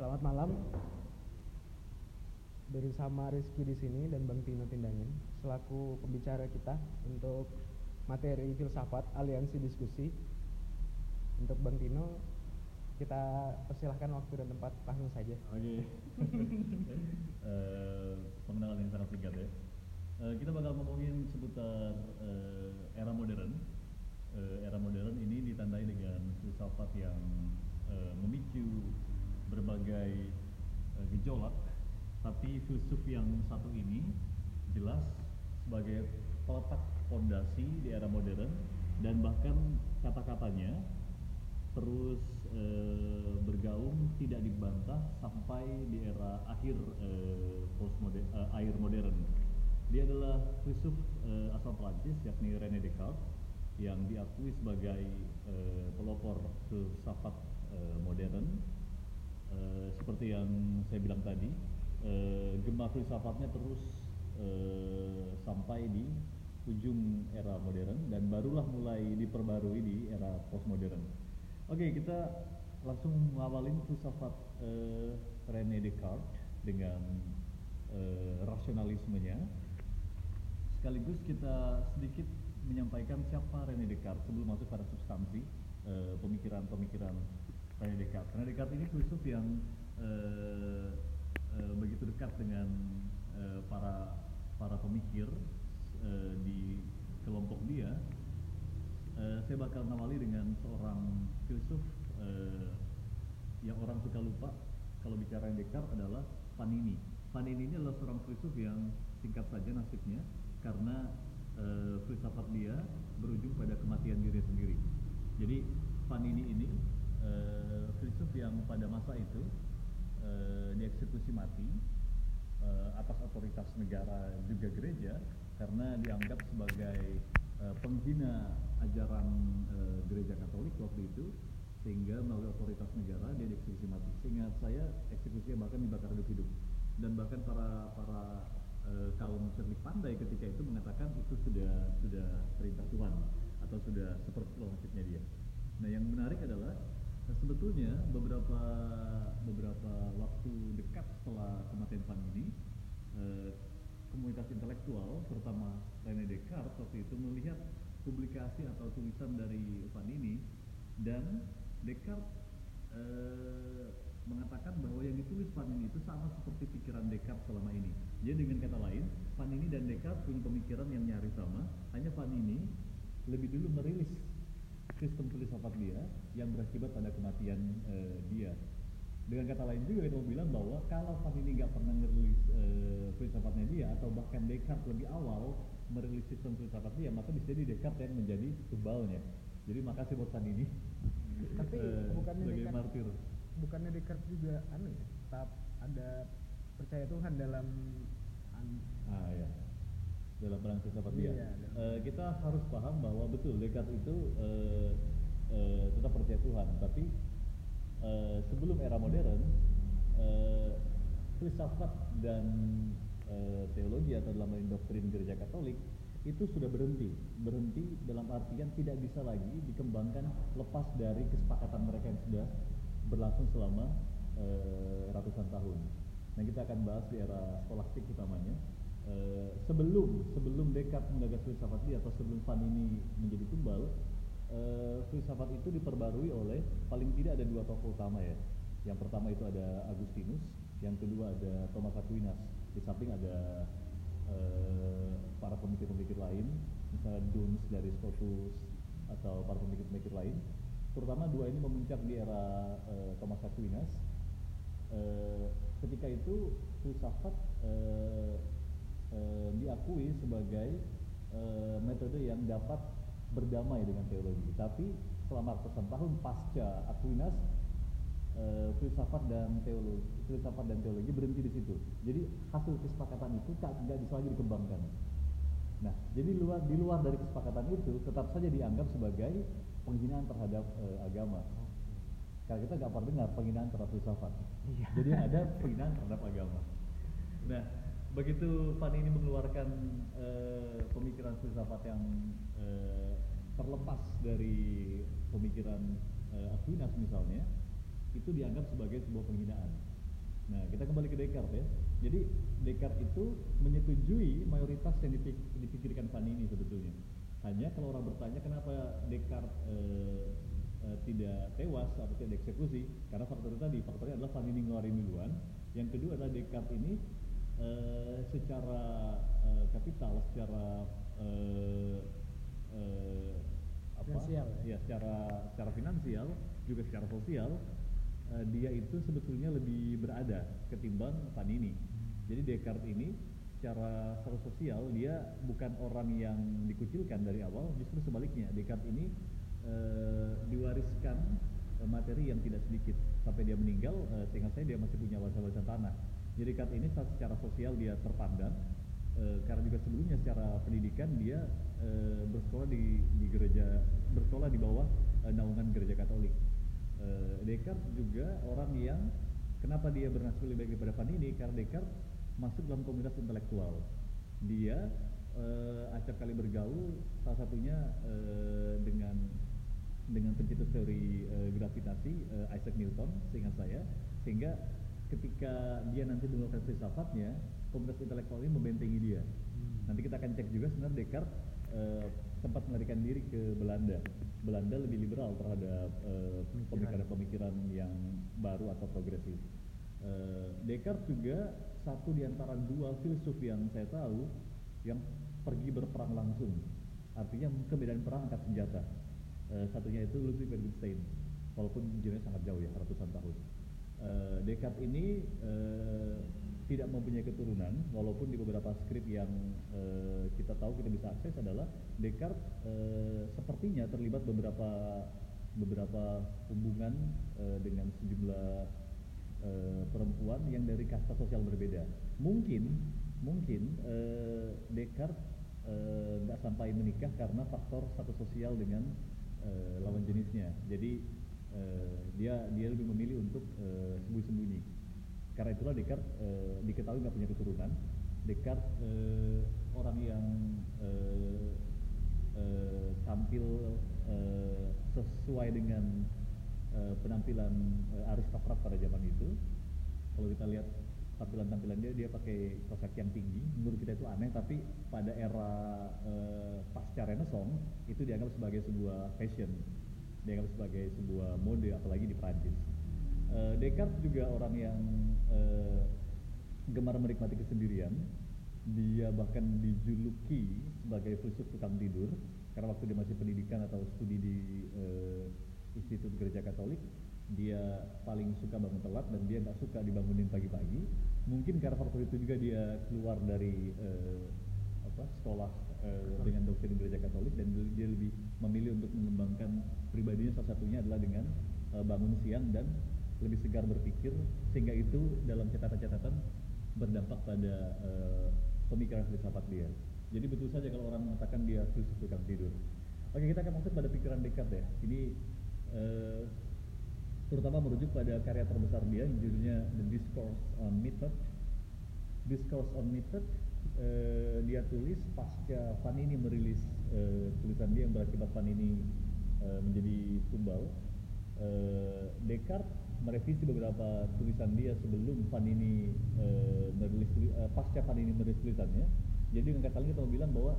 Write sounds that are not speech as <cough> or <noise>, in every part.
Selamat malam. Bersama Rizky di sini dan Bang Tino Tindangan selaku pembicara kita untuk materi filsafat aliansi diskusi. Untuk Bang Tino kita persilahkan waktu dan tempat langsung saja. Oke. <laughs> Eh, pengenalan yang sangat singkat ya. Eh, kita bakal ngomongin seputar eh, era modern. Eh, era modern ini ditandai dengan filsafat yang eh, memicu berbagai eh, gejolak, tapi filsuf yang satu ini jelas sebagai peletak fondasi di era modern dan bahkan kata-katanya terus eh, bergaung tidak dibantah sampai di era akhir eh, postmodern eh, akhir modern. Dia adalah filsuf eh, asal Prancis yakni René Descartes yang diakui sebagai eh, pelopor filsafat eh, modern. Seperti yang saya bilang tadi, eh, gema filsafatnya terus eh, sampai di ujung era modern dan barulah mulai diperbarui di era postmodern. Oke, kita langsung ngawalin filsafat eh, René Descartes dengan eh, rasionalismenya. Sekaligus kita sedikit menyampaikan siapa René Descartes sebelum masuk pada substansi pemikiran-pemikiran René Descartes. René Descartes ini filsuf yang eh, eh, begitu dekat dengan eh, para para pemikir eh, di kelompok dia Eh, saya bakal ngawali dengan seorang filsuf eh, yang orang suka lupa kalau bicara Descartes adalah Panini. Panini ini adalah seorang filsuf yang singkat saja nasibnya karena eh, filsafat dia berujung pada kematian diri sendiri. Jadi Panini ini eh, filsuf yang pada masa itu eh, dieksekusi mati eh, atas otoritas negara juga gereja karena dianggap sebagai eh, penghina ajaran eh, gereja Katolik waktu itu sehingga melalui otoritas negara dia dieksekusi mati. Seingat saya eksekusinya bahkan dibakar hidup-hidup dan bahkan para para eh, kaum cerdik pandai ketika itu mengatakan itu sudah sudah perintah Tuhan atau sudah seperti nasibnya dia. Nah yang menarik adalah eh, sebetulnya beberapa beberapa waktu dekat setelah kematian Pan ini eh, komunitas intelektual terutama René Descartes waktu itu melihat publikasi atau tulisan dari Vanini dan Descartes eh, mengatakan bahwa yang ditulis Vanini itu sama seperti pikiran Descartes selama ini. Jadi dengan kata lain, Vanini dan Descartes punya pemikiran yang nyaris sama, hanya Vanini lebih dulu merilis sistem filsafat dia yang berakibat pada kematian eh, dia. Dengan kata lain juga kita mau bilang bahwa kalau Vanini nggak pernah ngerilis eh, filsafatnya dia atau bahkan Descartes lebih awal merilis sistem filsafat dia, maka bisa jadi Descartes yang menjadi tumbalnya. Jadi makasih buat Vanini. Tapi Eh, bukannya sebagai Descartes- martir. Bukannya Descartes juga anu ya? Tahap ada percaya Tuhan dalam an- Ah ya. Dalam perang filsafat dia. Iya, Eh, kita harus paham bahwa betul Descartes itu eh, eh, tetap percaya Tuhan, tapi eh, sebelum era modern eh, filsafat dan eh, teologi atau dalam doktrin gereja Katolik itu sudah berhenti, berhenti dalam artian tidak bisa lagi dikembangkan lepas dari kesepakatan mereka yang sudah berlangsung selama eh, ratusan tahun. Nah kita akan bahas di era skolastik utamanya. Eh, sebelum sebelum Descartes menggagas filsafat dia atau sebelum Vanini menjadi tumbal, eh, filsafat itu diperbarui oleh paling tidak ada dua tokoh utama ya. Yang pertama itu ada Agustinus, yang kedua ada Thomas Aquinas. Di samping ada eh, para pemikir-pemikir lain, misalnya Duns dari Scotus atau para pemikir-pemikir lain. Terutama dua ini memuncak di era eh, Thomas Aquinas. Eh, ketika itu filsafat eh, eh, diakui sebagai eh, metode yang dapat berdamai dengan teologi. Tapi selama ratusan tahun pasca Aquinas eh, filsafat dan teologi, filsafat dan teologi berhenti di situ. Jadi hasil kesepakatan itu tak nggak bisa lagi dikembangkan. Nah, jadi luar di luar dari kesepakatan itu tetap saja dianggap sebagai penghinaan terhadap eh, agama. Karena kita nggak pernah dengar penghinaan terhadap filsafat. Iya. Jadi ada penghinaan terhadap agama. Nah, begitu Fanny ini mengeluarkan eh, pemikiran filsafat yang eh, terlepas dari pemikiran eh, Aquinas misalnya, itu dianggap sebagai sebuah penghinaan. Nah, kita kembali ke Descartes ya. Jadi Descartes itu menyetujui mayoritas yang dipikirkan Panini sebetulnya. Hanya kalau orang bertanya kenapa Descartes eh, eh, tidak tewas atau tidak dieksekusi, karena faktor tadi, faktornya adalah Panini ngeluarin duluan. Yang kedua adalah Descartes ini eh, secara eh, kapital, secara eh, eh, apa? Finansial, ya? ya, secara secara finansial juga secara sosial uh, dia itu sebetulnya lebih berada ketimbang Panini. Jadi Descartes ini secara sosial dia bukan orang yang dikucilkan dari awal, justru sebaliknya Descartes ini uh, diwariskan uh, materi yang tidak sedikit sampai dia meninggal. Uh, seingat saya dia masih punya warisan-warisan tanah. Jadi Descartes ini secara sosial dia terpandang uh, karena juga sebelumnya secara pendidikan dia uh, bersekolah di, di gereja bersekolah di bawah uh, naungan gereja Katolik. Uh, Descartes juga orang yang kenapa dia bernasib lebih baik daripada Panini? Karena Descartes masuk dalam komunitas intelektual. Dia uh, acap kali bergaul salah satunya dengan dengan pencetus teori gravitasi Isaac Newton seingat saya. Sehingga ketika dia nanti melakukan filsafatnya komunitas intelektual ini membentengi dia hmm. nanti kita akan cek juga sebenarnya Descartes uh, sempat melarikan diri ke Belanda. Belanda lebih liberal terhadap uh, pemikiran-pemikiran yang baru atau progresif. Uh, Descartes juga satu di antara dua filsuf yang saya tahu yang pergi berperang langsung. Artinya ke medan perang angkat senjata. Uh, satunya itu Ludwig Wittgenstein, walaupun jaraknya sangat jauh ya, ratusan tahun. Uh, ini uh, tidak mempunyai keturunan, walaupun di beberapa skrip yang uh, kita tahu kita bisa akses adalah uh, sepertinya terlibat beberapa beberapa hubungan dengan sejumlah perempuan yang dari kasta sosial berbeda. Mungkin mungkin uh, nggak sampai menikah karena faktor status sosial dengan lawan jenisnya. Jadi uh, dia dia lebih memilih untuk uh, sembunyi-sembunyi karena itulah Descartes uh, diketahui nggak punya keturunan. Descartes uh, orang yang uh, uh, tampil uh, sesuai dengan uh, penampilan uh, aristokrat pada zaman itu. Kalau kita lihat tampilan-tampilan dia, dia pakai kaos kaki yang tinggi. Menurut kita itu aneh, tapi pada era uh, pasca Renaissance itu dianggap sebagai sebuah fashion, dianggap sebagai sebuah mode, apalagi di Prancis. Uh, Descartes juga orang yang uh, gemar menikmati kesendirian. Dia bahkan dijuluki sebagai filsuf tukang tidur karena waktu dia masih pendidikan atau studi di uh, Institut Gereja Katolik, dia paling suka bangun telat dan dia nggak suka dibangunin pagi-pagi. Mungkin karena faktor itu juga dia keluar dari uh, apa sekolah uh, dengan doktrin Gereja Katolik dan dia lebih memilih untuk mengembangkan pribadinya salah satunya adalah dengan uh, bangun siang dan lebih segar berpikir sehingga itu dalam catatan-catatan berdampak pada uh, pemikiran filsafat dia. Jadi betul saja kalau orang mengatakan dia filsuf tukang tidur. Oke kita akan masuk pada pikiran Descartes ya. Ini uh, terutama merujuk pada karya terbesar dia judulnya The Discourse on Method. Discourse on Method uh, dia tulis pasca Panini merilis uh, tulisan dia yang berakibat Panini uh, menjadi tumbal. Uh, Descartes merevisi beberapa tulisan dia sebelum Panini e, merilis e, pasca Panini merilis tulisannya. Jadi dengan kata lain kita mau bilang bahwa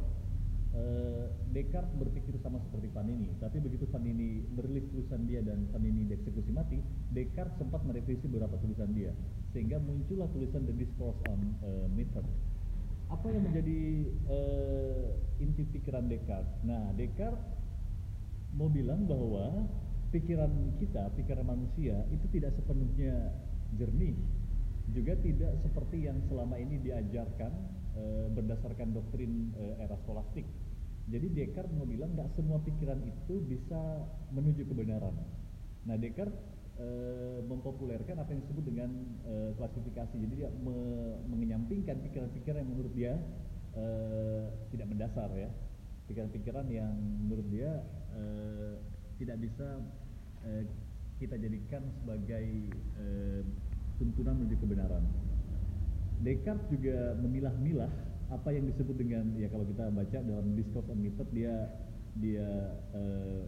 Descartes berpikir sama seperti Panini, tapi begitu Panini merilis tulisan dia dan Panini dieksekusi mati, Descartes sempat merevisi beberapa tulisan dia, sehingga muncullah tulisan The Discourse on e, Method. Apa yang menjadi e, inti pikiran Descartes? Nah, Descartes mau bilang bahwa pikiran kita, pikiran manusia itu tidak sepenuhnya jernih, juga tidak seperti yang selama ini diajarkan e, berdasarkan doktrin e, era skolastik. Jadi Descartes mau bilang nggak semua pikiran itu bisa menuju kebenaran. Nah Descartes mempopulerkan apa yang disebut dengan e, klasifikasi. Jadi dia me, mengenyampingkan pikiran-pikiran yang menurut dia e, tidak mendasar ya, pikiran-pikiran yang menurut dia e, tidak bisa eh, kita jadikan sebagai eh, tuntunan menuju kebenaran. Descartes juga memilah-milah apa yang disebut dengan ya kalau kita baca dalam Discourse on Method dia dia eh,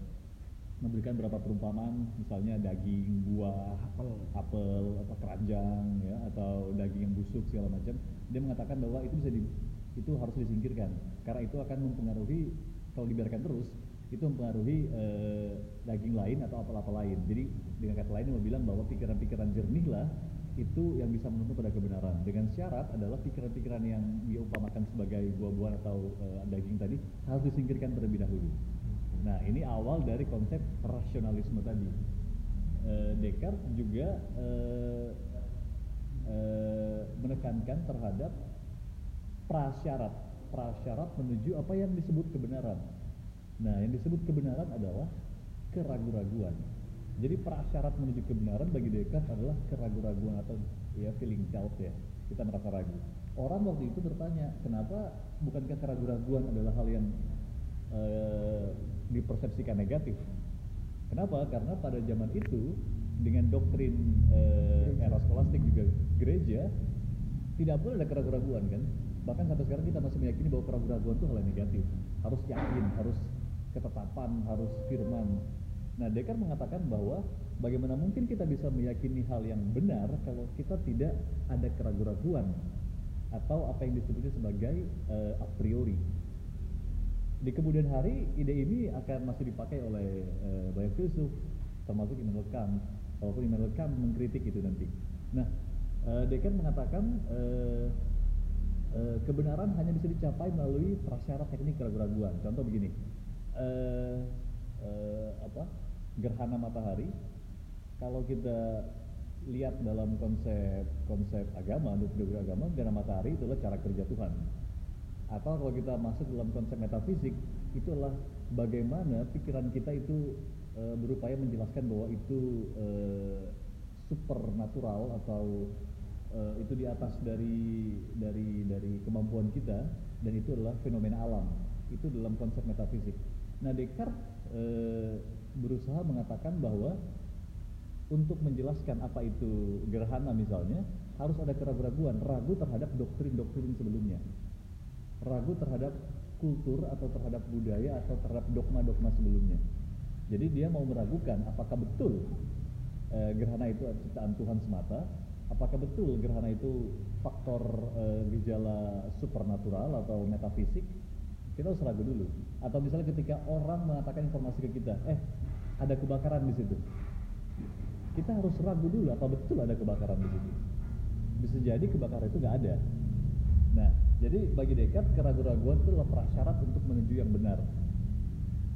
memberikan beberapa perumpamaan, misalnya daging, buah, apel, apel, apa keranjang, ya, atau daging yang busuk segala macam. Dia mengatakan bahwa itu bisa di, itu harus disingkirkan karena itu akan mempengaruhi kalau dibiarkan terus itu mempengaruhi eh, daging lain atau apel-apel lain. Jadi dengan kata lain dia mau bilang bahwa pikiran-pikiran jernih lah itu yang bisa menuntut pada kebenaran. Dengan syarat adalah pikiran-pikiran yang diumpamakan sebagai buah-buahan atau uh, daging tadi harus disingkirkan terlebih dahulu. Nah, ini awal dari konsep rasionalisme tadi. Uh, Descartes juga uh, uh, menekankan terhadap prasyarat, prasyarat menuju apa yang disebut kebenaran. Nah, yang disebut kebenaran adalah keraguan-raguan. Jadi prasyarat menuju kebenaran bagi Descartes adalah keraguan-raguan atau ya feeling doubt ya. Kita merasa ragu. Orang waktu itu bertanya, kenapa bukankah keraguan-raguan adalah hal yang uh, dipersepsikan negatif? Kenapa? Karena pada zaman itu dengan doktrin uh, era skolastik juga gereja tidak boleh ada keraguan-raguan kan. Bahkan sampai sekarang kita masih meyakini bahwa keraguan-raguan itu hal yang negatif. Harus yakin, harus ketetapan, harus firman, Nah, Descartes mengatakan bahwa bagaimana mungkin kita bisa meyakini hal yang benar kalau kita tidak ada keraguan-raguan atau apa yang disebutnya sebagai uh, a priori. Di kemudian hari, ide ini akan masih dipakai oleh uh, banyak filsuf, termasuk Immanuel Kant, walaupun Immanuel Kant mengkritik itu nanti. Nah, uh, Descartes mengatakan uh, uh, kebenaran hanya bisa dicapai melalui prasyarat teknik keraguan-raguan. Contoh begini, uh, uh, apa? Gerhana matahari. Kalau kita lihat dalam konsep konsep agama untuk agama gerhana matahari itulah cara kerja Tuhan atau kalau kita masuk dalam konsep metafisik itulah bagaimana pikiran kita itu e, berupaya menjelaskan bahwa itu e, supernatural atau e, itu di atas dari dari dari kemampuan kita dan itu adalah fenomena alam. Itu dalam konsep metafisik. Nah Descartes e, berusaha mengatakan bahwa untuk menjelaskan apa itu gerhana misalnya harus ada keraguan-raguan, ragu terhadap doktrin-doktrin sebelumnya, ragu terhadap kultur atau terhadap budaya atau terhadap dogma-dogma sebelumnya. Jadi dia mau meragukan apakah betul e, gerhana itu ciptaan Tuhan semata, apakah betul gerhana itu faktor e, gejala supernatural atau metafisik, kita harus ragu dulu. Atau misalnya ketika orang mengatakan informasi ke kita, eh ada kebakaran di situ. Kita harus ragu dulu apa betul ada kebakaran di situ. Bisa jadi kebakaran itu nggak ada. Nah, jadi bagi dekat keraguan-raguan itu adalah prasyarat untuk menuju yang benar.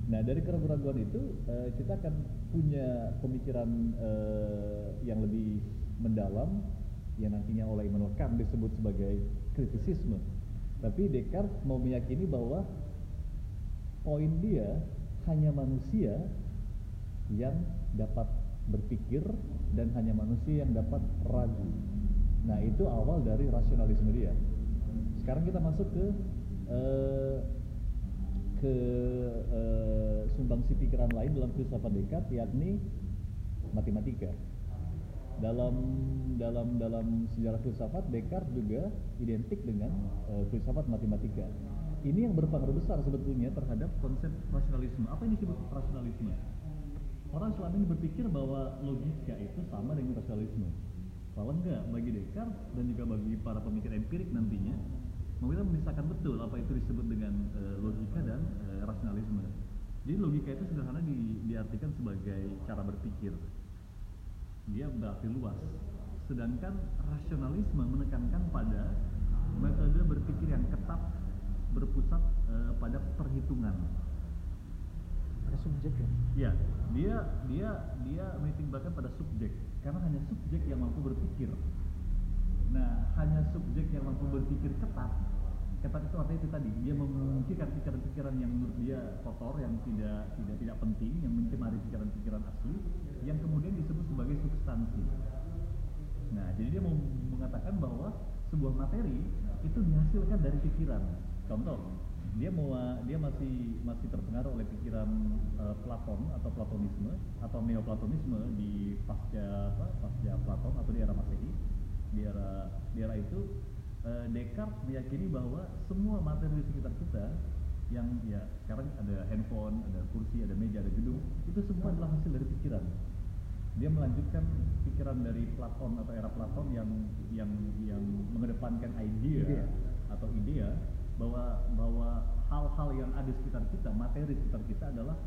Nah, dari keraguan-raguan itu eh, kita akan punya pemikiran eh, yang lebih mendalam yang nantinya oleh Immanuel Kant disebut sebagai kritisisme. Tapi Descartes mau meyakini bahwa poin dia hanya manusia yang dapat berpikir dan hanya manusia yang dapat ragu. Nah, itu awal dari rasionalisme dia. Sekarang kita masuk ke uh, ke uh, sumbangsi pikiran lain dalam filsafat Descartes yakni matematika. Dalam dalam dalam sejarah filsafat Descartes juga identik dengan uh, filsafat matematika. Ini yang berpengaruh besar sebetulnya terhadap konsep rasionalisme. Apa yang disebut rasionalisme? Orang selama ini berpikir bahwa logika itu sama dengan rasionalisme. Kalau enggak, bagi Descartes dan juga bagi para pemikir empirik nantinya, kita memisahkan betul apa itu disebut dengan e, logika dan e, rasionalisme. Jadi logika itu sederhana di, diartikan sebagai cara berpikir. Dia berarti luas. Sedangkan rasionalisme menekankan pada metode berpikir yang ketat berpusat e, pada perhitungan ada subjek ya iya dia dia dia menitikberatkan pada subjek karena hanya subjek yang mampu berpikir. Nah hanya subjek yang mampu berpikir ketat ketat itu artinya itu tadi dia memungkinkan pikiran-pikiran yang menurut dia kotor yang tidak tidak tidak penting yang mencemari pikiran-pikiran asli yang kemudian disebut sebagai substansi. Nah jadi dia mau mengatakan bahwa sebuah materi itu dihasilkan dari pikiran. Contoh dia mau dia masih masih terpengaruh oleh pikiran uh, Platon atau Platonisme atau Neoplatonisme di pasca apa, pasca Platon atau di era Masehi di era di era itu uh, Descartes meyakini bahwa semua materi di sekitar kita yang ya sekarang ada handphone, ada kursi, ada meja, ada gedung, itu semua adalah hasil dari pikiran. Dia melanjutkan pikiran dari Platon atau era Platon yang yang yang mengedepankan idea Ide. atau idea bahwa bahwa hal-hal yang ada di sekitar kita, materi sekitar kita adalah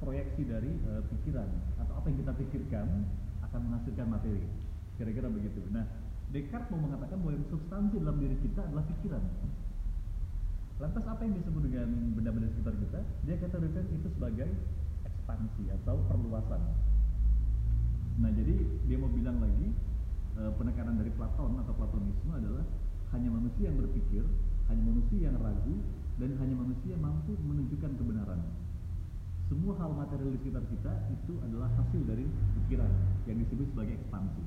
proyeksi dari eh, pikiran atau apa yang kita pikirkan akan menghasilkan materi. Kira-kira begitu. Nah, Descartes mau mengatakan bahwa yang substansi dalam diri kita adalah pikiran. Lantas apa yang disebut dengan benda-benda sekitar kita? Dia kategorikan itu sebagai ekspansi atau perluasan. Nah, jadi dia mau bilang lagi eh, penekanan dari Platon atau Platonisme adalah hanya manusia yang berpikir, hanya manusia yang ragu, dan hanya manusia yang mampu menunjukkan kebenaran. Semua hal material di sekitar kita itu adalah hasil dari pikiran yang disebut sebagai ekspansi.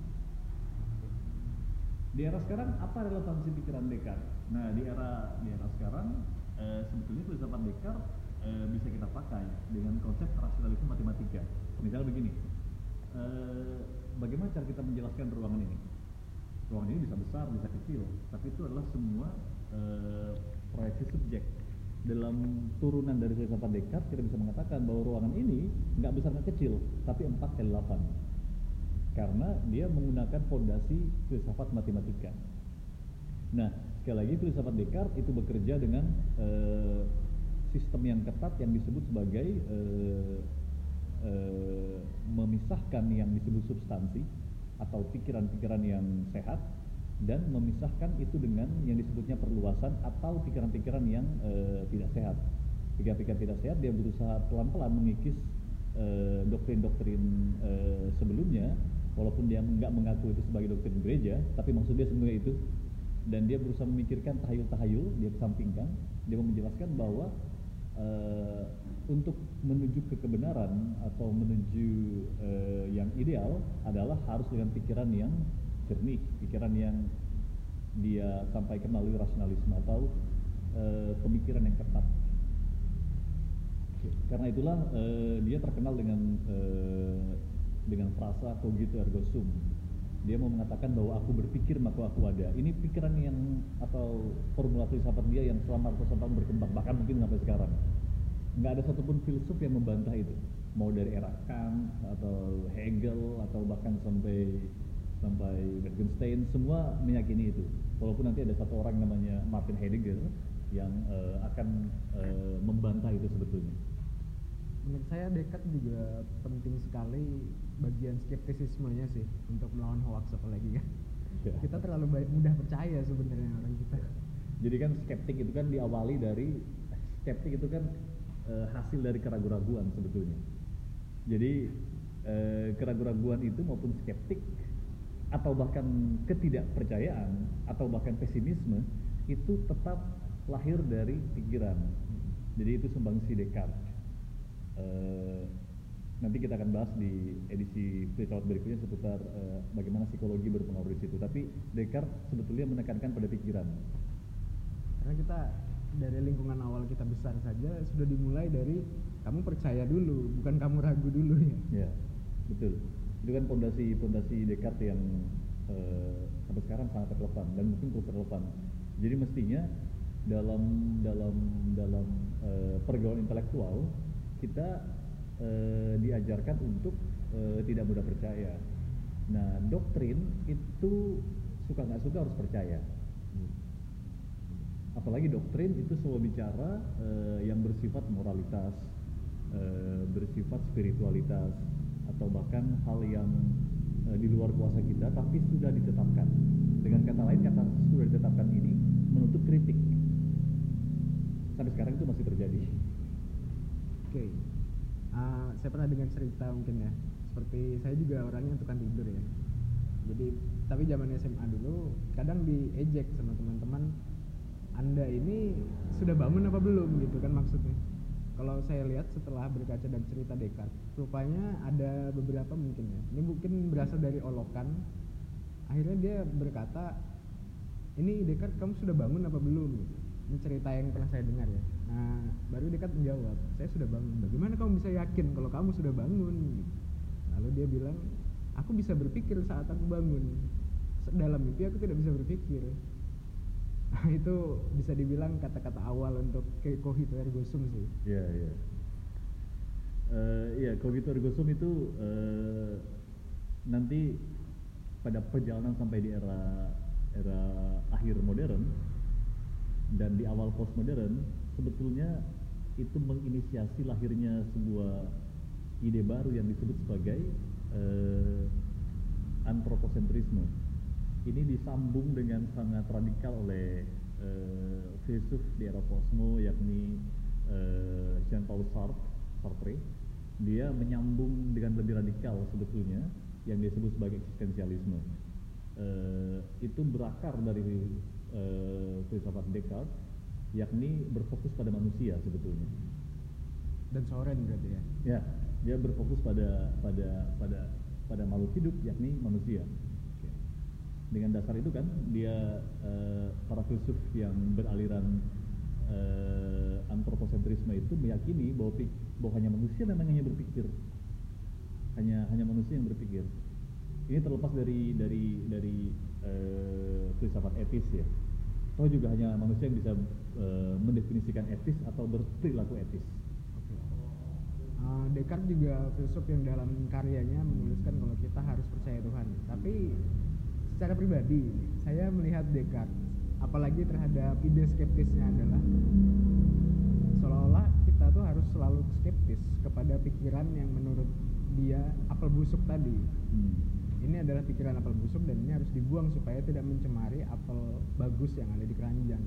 Di era sekarang apa relevansi pikiran Descartes? Nah, di era di era sekarang eh, sebetulnya filsafat Descartes eh, bisa kita pakai dengan konsep rasionalisme matematika. Misalnya begini, eh, bagaimana cara kita menjelaskan ruangan ini? Ruangan ini bisa besar, bisa kecil, tapi itu adalah semua eh, proyeksi subjek. Dalam turunan dari filsafat Descartes kita bisa mengatakan bahwa ruangan ini nggak besar nggak kecil, tapi 4 kali 8 karena dia menggunakan fondasi filsafat matematika. Nah, sekali lagi filsafat Descartes itu bekerja dengan eh, sistem yang ketat yang disebut sebagai eh, eh, memisahkan yang disebut substansi atau pikiran-pikiran yang sehat dan memisahkan itu dengan yang disebutnya perluasan atau pikiran-pikiran yang eh, tidak sehat. Pikiran-pikiran tidak sehat dia berusaha pelan-pelan mengikis eh, doktrin-doktrin eh, sebelumnya. Walaupun dia nggak mengaku itu sebagai doktrin gereja, tapi maksud dia sebenarnya itu. Dan dia berusaha memikirkan tahayul-tahayul, dia kesampingkan, dia mau menjelaskan bahwa uh, untuk menuju ke kebenaran atau menuju uh, yang ideal adalah harus dengan pikiran yang jernih, pikiran yang dia sampaikan melalui rasionalisme atau uh, pemikiran yang ketat. Karena itulah uh, dia terkenal dengan uh, dengan frasa cogito ergo sum. Dia mau mengatakan bahwa aku berpikir maka aku ada. Ini pikiran yang atau formula filsafat dia yang selama ratusan tahun berkembang bahkan mungkin sampai sekarang. Nggak ada satupun filsuf yang membantah itu. Mau dari era Kant atau Hegel atau bahkan sampai sampai Wittgenstein semua meyakini itu. Walaupun nanti ada satu orang namanya Martin Heidegger yang uh, akan uh, membantah itu sebetulnya menurut saya Descartes juga penting sekali bagian skeptisismenya sih untuk melawan hoax apalagi kan Ya. kita terlalu baik mudah percaya sebenarnya orang kita Jadi kan skeptik itu kan diawali dari skeptik itu kan eh, hasil dari keraguan-raguan sebetulnya. Jadi eh, keraguan-raguan itu maupun skeptik atau bahkan ketidakpercayaan atau bahkan pesimisme itu tetap lahir dari pikiran. Jadi itu sumbangsi Descartes. Eh, nanti kita akan bahas di edisi filsafat berikutnya seputar eh, bagaimana psikologi berpengaruh di situ. Tapi Descartes sebetulnya menekankan pada pikiran. karena kita dari lingkungan awal kita besar saja sudah dimulai dari kamu percaya dulu bukan kamu ragu dulu ya Ya, betul. Itu kan pondasi pondasi Descartes yang eh, sampai sekarang sangat relevan dan mungkin terus relevan. Jadi mestinya dalam dalam dalam eh, pergaulan intelektual kita eh, diajarkan untuk eh, tidak mudah percaya. Nah, doktrin itu suka nggak suka harus percaya. Apalagi doktrin itu selalu bicara eh, yang bersifat moralitas, eh, bersifat spiritualitas, atau bahkan hal yang eh, di luar kuasa kita, tapi sudah ditetapkan. Dengan kata lain, kata sudah ditetapkan ini menuntut kritik. Sampai sekarang itu masih terjadi. oke Ah, saya pernah dengar cerita mungkin ya seperti saya juga orangnya tukang tidur ya jadi tapi zaman SMA dulu kadang diejek sama teman-teman anda ini sudah bangun apa belum gitu kan maksudnya kalau saya lihat setelah berkaca dari cerita Descartes rupanya ada beberapa mungkin ya. Ini mungkin berasal dari olokan. Akhirnya dia berkata ini Descartes kamu sudah bangun apa belum? Gitu. Ini cerita yang pernah saya dengar ya. Nah baru Descartes menjawab saya sudah bangun. Bagaimana kamu bisa yakin kalau kamu sudah bangun? Gitu. lalu dia bilang aku bisa berpikir saat aku bangun. Dalam mimpi aku tidak bisa berpikir <laughs> itu bisa dibilang kata-kata awal untuk cogito ergo sum sih. Iya, iya. Uh, iya, cogito ergo sum itu uh, nanti pada perjalanan sampai di era era akhir modern dan di awal postmodern sebetulnya itu menginisiasi lahirnya sebuah ide baru yang disebut sebagai uh, antroposentrisme. Ini disambung dengan sangat radikal oleh uh, filsuf di era posmo yakni uh, Jean-Paul Sartre, Sartre. Dia menyambung dengan lebih radikal sebetulnya yang disebut sebagai eksistensialisme. Uh, itu berakar dari uh, filsafat Descartes, yakni berfokus pada manusia sebetulnya. Dan Soren berarti ya? Ya, dia berfokus pada pada pada pada makhluk hidup, yakni manusia. Dengan dasar itu kan dia uh, para filsuf yang beraliran uh, antroposentrisme itu meyakini bahwa, bahwa hanya manusia memang hanya berpikir hanya hanya manusia yang berpikir. Ini terlepas dari dari dari uh, filsafat etis ya. Atau juga hanya manusia yang bisa uh, mendefinisikan etis atau berperilaku etis. Descartes juga filsuf yang dalam karyanya menuliskan kalau kita harus percaya Tuhan. Tapi secara pribadi, saya melihat Descartes, apalagi terhadap ide skeptisnya adalah seolah-olah kita tuh harus selalu skeptis kepada pikiran yang menurut dia apel busuk tadi. Hmm. ini adalah pikiran apel busuk dan ini harus dibuang supaya tidak mencemari apel bagus yang ada di keranjang.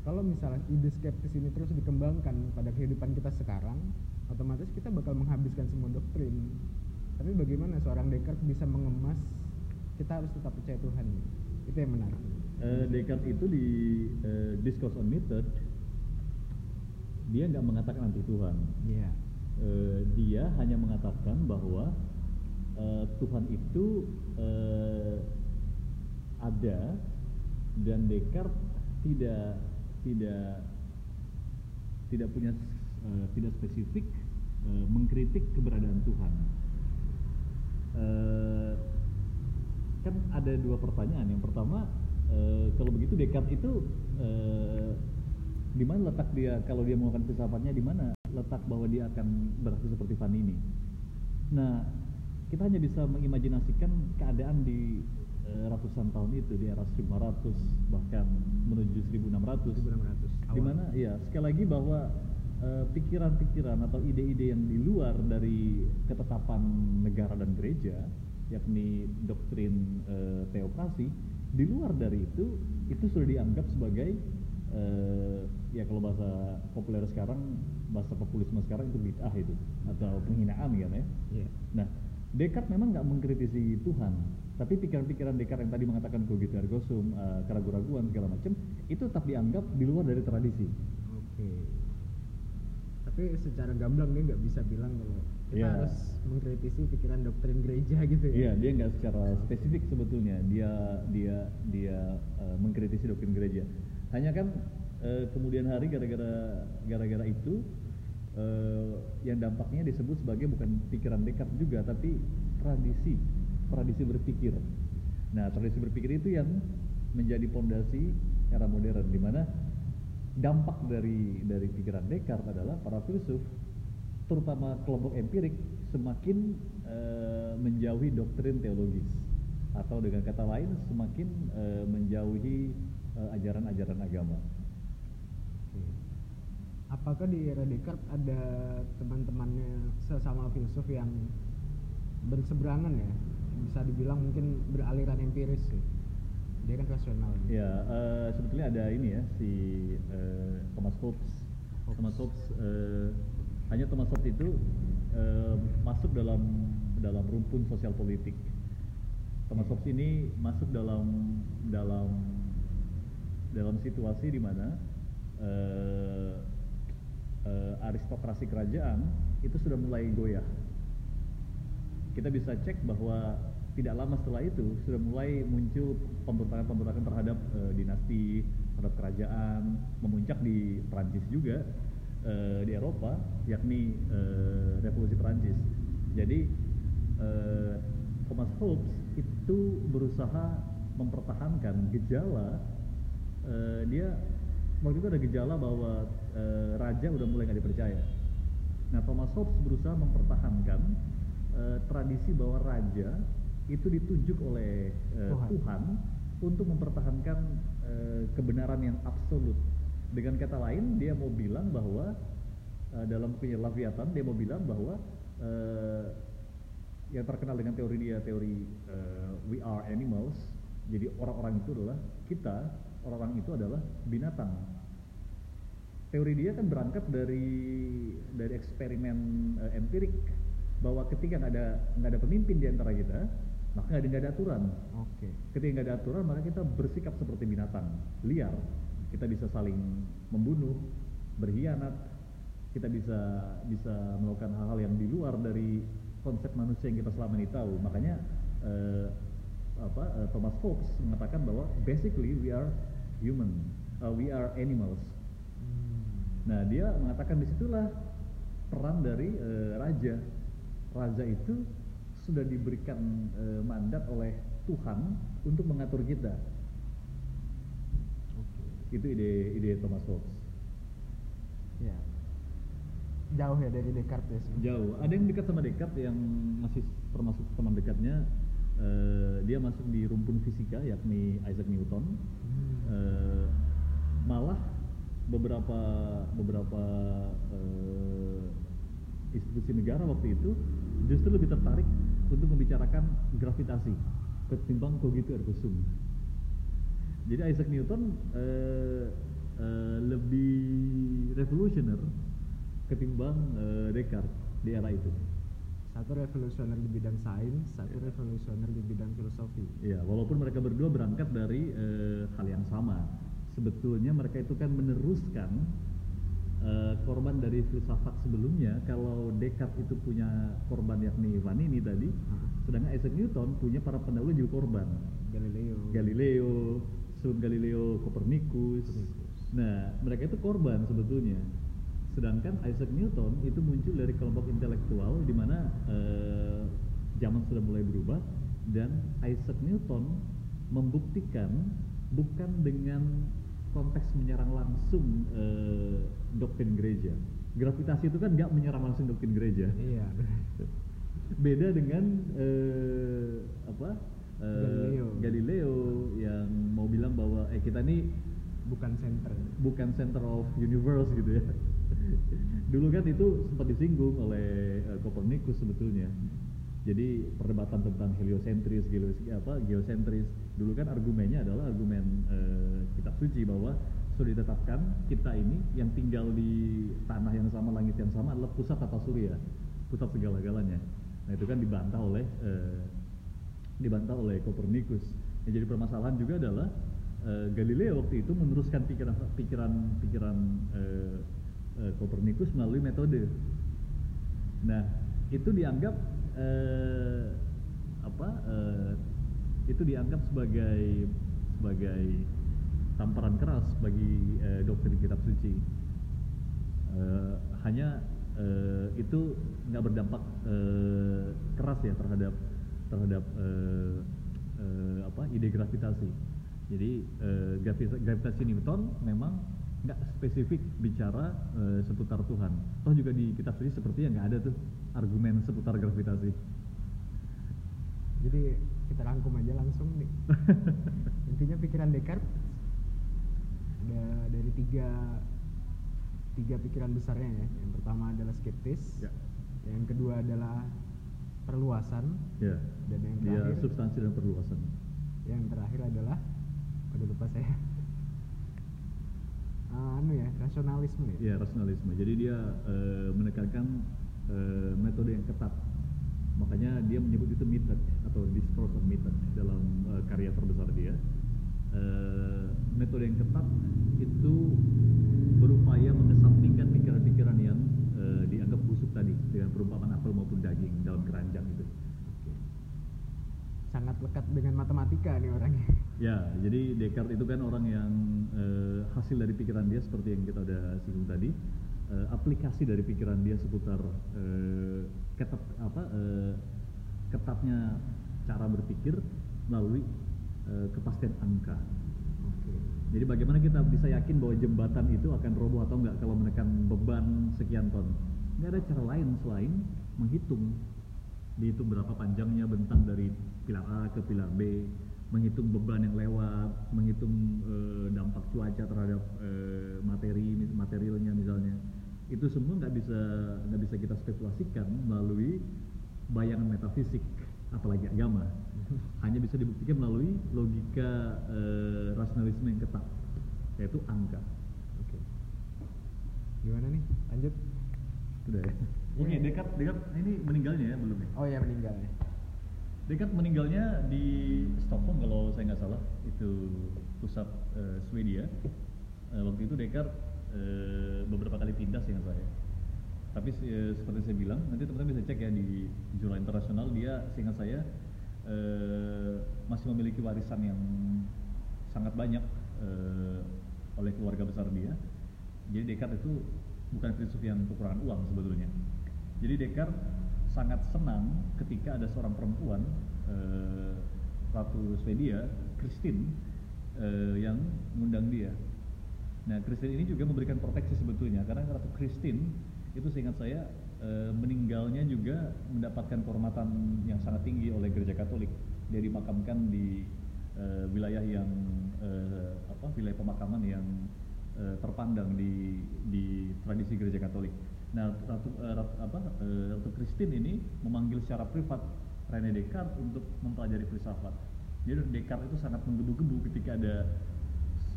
Kalau misalnya ide skeptis ini terus dikembangkan pada kehidupan kita sekarang otomatis kita bakal menghabiskan semua doktrin. Tapi bagaimana seorang Descartes bisa mengemas kita harus tetap percaya Tuhan. Itu yang menarik. Uh, Descartes itu di uh, Discourse on Method dia nggak mengatakan anti Tuhan. Yeah uh, dia hanya mengatakan bahwa uh, Tuhan itu uh, ada dan Descartes tidak tidak tidak punya uh, tidak spesifik uh, mengkritik keberadaan Tuhan. Uh, kan ada dua pertanyaan. Yang pertama, uh, kalau begitu Descartes itu uh, di mana letak dia kalau dia melakukan filsafatnya di mana letak bahwa dia akan berakhir seperti Van ini. Nah, kita hanya bisa mengimajinasikan keadaan di uh, ratusan tahun itu di era 1500 bahkan menuju 1600. 1600. Di mana ya sekali lagi bahwa pikiran-pikiran uh, atau ide-ide yang di luar dari ketetapan negara dan gereja yakni doktrin uh, teokrasi di luar dari itu itu sudah dianggap sebagai uh, ya kalau bahasa populer sekarang bahasa populisme sekarang itu bid'ah itu atau penghinaan kan ya. Yeah. Nah, Descartes memang nggak mengkritisi Tuhan, tapi pikiran-pikiran Descartes yang tadi mengatakan cogito ergo sum, uh, keraguan-raguan segala macam, itu tetap dianggap di luar dari tradisi. Oke. Okay. Tapi secara gamblang dia nggak bisa bilang kalau kita yeah. harus mengkritisi pikiran doktrin gereja gitu ya. Iya, yeah, dia nggak secara spesifik sebetulnya dia dia dia uh, mengkritisi doktrin gereja. Hanya kan uh, kemudian hari gara-gara gara-gara itu uh, yang dampaknya disebut sebagai bukan pikiran dekat juga tapi tradisi tradisi berpikir nah tradisi berpikir itu yang menjadi pondasi era modern di mana dampak dari dari pikiran Descartes adalah para filsuf terutama kelompok empirik semakin uh, menjauhi doktrin teologis. Atau dengan kata lain semakin uh, menjauhi ajaran-ajaran uh, agama apakah di era Descartes ada teman-temannya sesama filsuf yang berseberangan ya? Bisa dibilang mungkin beraliran empiris sih. Dia kan rasional. Ya uh, sebetulnya ada ini ya si uh, Thomas Hobbes, Hobbes. Thomas Hobbes uh, hanya Thomas Hobbes itu uh, masuk dalam dalam rumpun sosial politik Thomas Hobbes ini masuk dalam dalam dalam situasi di mana uh, uh, aristokrasi kerajaan itu sudah mulai goyah. Kita bisa cek bahwa tidak lama setelah itu sudah mulai muncul pemberontakan-pemberontakan terhadap uh, dinasti, terhadap kerajaan, memuncak di Prancis juga uh, di Eropa, yakni uh, revolusi Prancis. Jadi uh, Thomas Hobbes itu berusaha mempertahankan gejala eh, dia waktu itu ada gejala bahwa eh, raja udah mulai nggak dipercaya. Nah Thomas Hobbes berusaha mempertahankan eh, tradisi bahwa raja itu ditunjuk oleh eh, Tuhan. Tuhan untuk mempertahankan eh, kebenaran yang absolut. Dengan kata lain, dia mau bilang bahwa eh, dalam bukunya Leviathan dia mau bilang bahwa eh, yang terkenal dengan teori dia teori eh, we are animals. Jadi orang-orang itu adalah kita, orang-orang itu adalah binatang. Teori dia kan berangkat dari dari eksperimen eh, empirik bahwa ketika nggak ada nggak ada pemimpin di antara kita, maka nggak ada ada aturan. Oke. Ketika nggak ada aturan, maka kita bersikap seperti binatang liar. Kita bisa saling membunuh, berkhianat. Kita bisa bisa melakukan hal-hal yang di luar dari konsep manusia yang kita selama ini tahu. Makanya eh, apa eh, Thomas Hobbes mengatakan bahwa basically we are human, uh, we are animals. Hmm. Nah dia mengatakan di situlah peran dari eh, raja. Raja itu sudah diberikan mandat oleh Tuhan untuk mengatur kita. Itu ide ide Thomas Hobbes. Ya. Jauh ya dari Descartes ya. Jauh. Ada yang dekat sama Descartes yang masih termasuk teman dekatnya. eh, dia masuk di rumpun fisika yakni Isaac Newton. Hmm. Eh, malah beberapa beberapa eh, institusi negara waktu itu justru lebih tertarik untuk membicarakan gravitasi ketimbang cogito ergo sum. Jadi Isaac Newton eh, eh, lebih revolusioner ketimbang eh, Descartes di era itu. Satu revolusioner di bidang sains, satu revolusioner di bidang filosofi. Iya, walaupun mereka berdua berangkat dari eh, hal yang sama. Sebetulnya mereka itu kan meneruskan eh, korban dari filsafat sebelumnya. Kalau Descartes itu punya korban yakni Vanini tadi, sedangkan Isaac Newton punya para pendahulu juga korban. Galileo. Galileo, sebelum Galileo Copernicus. Nah, mereka itu korban sebetulnya. Sedangkan Isaac Newton itu muncul dari kelompok intelektual di mana eh, zaman sudah mulai berubah dan Isaac Newton membuktikan bukan dengan konteks menyerang langsung eh, doktrin gereja. Gravitasi itu kan nggak menyerang langsung doktrin gereja Iya. beda dengan eh, apa Galileo. Galileo yang mau bilang bahwa eh kita ini Bukan center. bukan center of universe gitu ya <laughs> dulu kan itu sempat disinggung oleh eh, Copernicus sebetulnya jadi perdebatan tentang heliosentris geos apa geosentris dulu kan argumennya adalah argumen eh, kitab suci bahwa sudah ditetapkan kita ini yang tinggal di tanah yang sama langit yang sama adalah pusat tata surya pusat segala-galanya nah itu kan dibantah oleh eh, dibantah oleh Copernicus. Yang jadi permasalahan juga adalah eh, Galileo waktu itu meneruskan pikiran pikiran pikiran eh, eh, Copernicus melalui metode. Nah itu dianggap eh, apa eh, itu dianggap sebagai sebagai tamparan keras bagi eh, doktrin kitab suci. Eh, hanya eh, itu nggak berdampak eh, keras ya terhadap terhadap eh, eh, apa ide gravitasi. Jadi eh, gravitasi, gravitasi Newton memang nggak spesifik bicara eh, seputar Tuhan. Toh juga di kitab suci sepertinya nggak ada tuh argumen seputar gravitasi. Jadi kita rangkum aja langsung nih. <laughs> Intinya pikiran Descartes ada dari tiga tiga pikiran besarnya ya. Yang pertama adalah skeptis, Ya. yang kedua adalah perluasan, Ya. dan yang terakhir substansi dan perluasan. yang terakhir adalah udah lupa saya. Ah, anu ya, rasionalisme ya. Ya rasionalisme. Jadi dia eh, menekankan eh, metode yang ketat. Makanya dia menyebut itu method atau discourse of method dalam eh, karya terbesar dia. Eh, metode yang ketat itu berupaya mengesampingkan pikiran-pikiran yang eh, dianggap busuk dengan perumpamaan apel maupun daging dalam keranjang itu. Sangat lekat dengan matematika nih orangnya. Ya, jadi Descartes itu kan orang yang eh, hasil dari pikiran dia seperti yang kita udah singgung tadi, eh, aplikasi dari pikiran dia seputar eh, ketat apa eh, ketatnya cara berpikir melalui eh, kepastian angka. Jadi bagaimana kita bisa yakin bahwa jembatan itu akan roboh atau enggak kalau menekan beban sekian ton? Nggak ada cara lain selain menghitung. Dihitung berapa panjangnya bentang dari pilar A ke pilar B, menghitung beban yang lewat, menghitung eh, dampak cuaca terhadap eh, materi materialnya misalnya. Itu semua nggak bisa nggak bisa kita spekulasikan melalui bayangan metafisik apalagi agama. Hanya bisa dibuktikan melalui logika uh, rasionalisme yang ketat yaitu angka. Oke. Gimana nih? Lanjut sudah ya. Oke okay, dekat dekat ini meninggalnya ya belum ya? Oh ya. Meninggalnya dekat meninggalnya di Stockholm kalau saya nggak salah itu pusat uh, Swedia. Uh, waktu itu Descartes uh, beberapa kali pindah sih saya. Tapi uh, seperti saya bilang nanti teman-teman bisa cek ya di jurnal internasional dia seingat saya uh, masih memiliki warisan yang sangat banyak uh, oleh keluarga besar dia. Jadi Descartes itu bukan filsuf yang kekurangan uang sebetulnya. Jadi Descartes sangat senang ketika ada seorang perempuan uh, ratu Swedia, Christine, uh, yang mengundang dia. Nah, Christine ini juga memberikan proteksi sebetulnya karena ratu Christine itu seingat saya e, meninggalnya juga mendapatkan kehormatan yang sangat tinggi oleh gereja Katolik. Dia dimakamkan di e, wilayah yang e, apa wilayah pemakaman yang e, terpandang di di tradisi gereja Katolik. Nah, ratu, e, ratu apa e, ratu Christine ini memanggil secara privat René Descartes untuk mempelajari filsafat. Jadi Descartes itu sangat menggebu-gebu ketika ada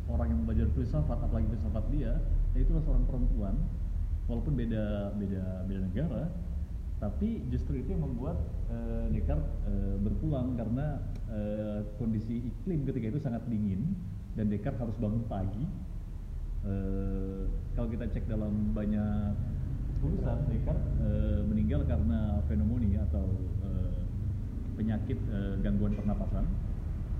orang yang belajar filsafat, apalagi filsafat dia, yaitu seorang perempuan walaupun beda beda beda negara tapi justru itu yang membuat uh, Descartes uh, berpulang karena uh, kondisi iklim ketika itu sangat dingin dan Descartes harus bangun pagi uh, kalau kita cek dalam banyak tulisan Descartes uh, meninggal karena pneumonia atau uh, penyakit uh, gangguan pernapasan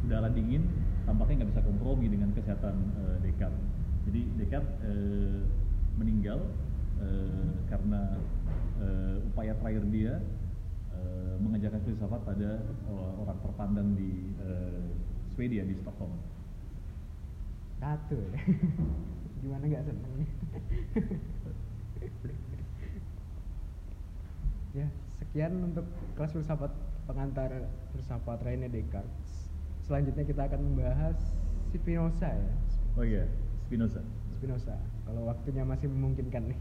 udara dingin tampaknya nggak bisa kompromi dengan kesehatan uh, Descartes jadi Descartes uh, meninggal Eh, karena uh, upaya terakhir dia uh, mengajarkan filsafat pada orang terpandang di uh, Swedia di Stockholm. Satu ya. <laughs> Gimana nggak seneng? ya, sekian untuk kelas filsafat pengantar filsafat René Descartes. Selanjutnya kita akan membahas Spinoza ya. Oh iya, Spinoza. Spinoza kalau waktunya masih memungkinkan nih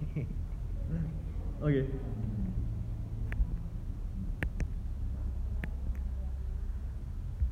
oke okay.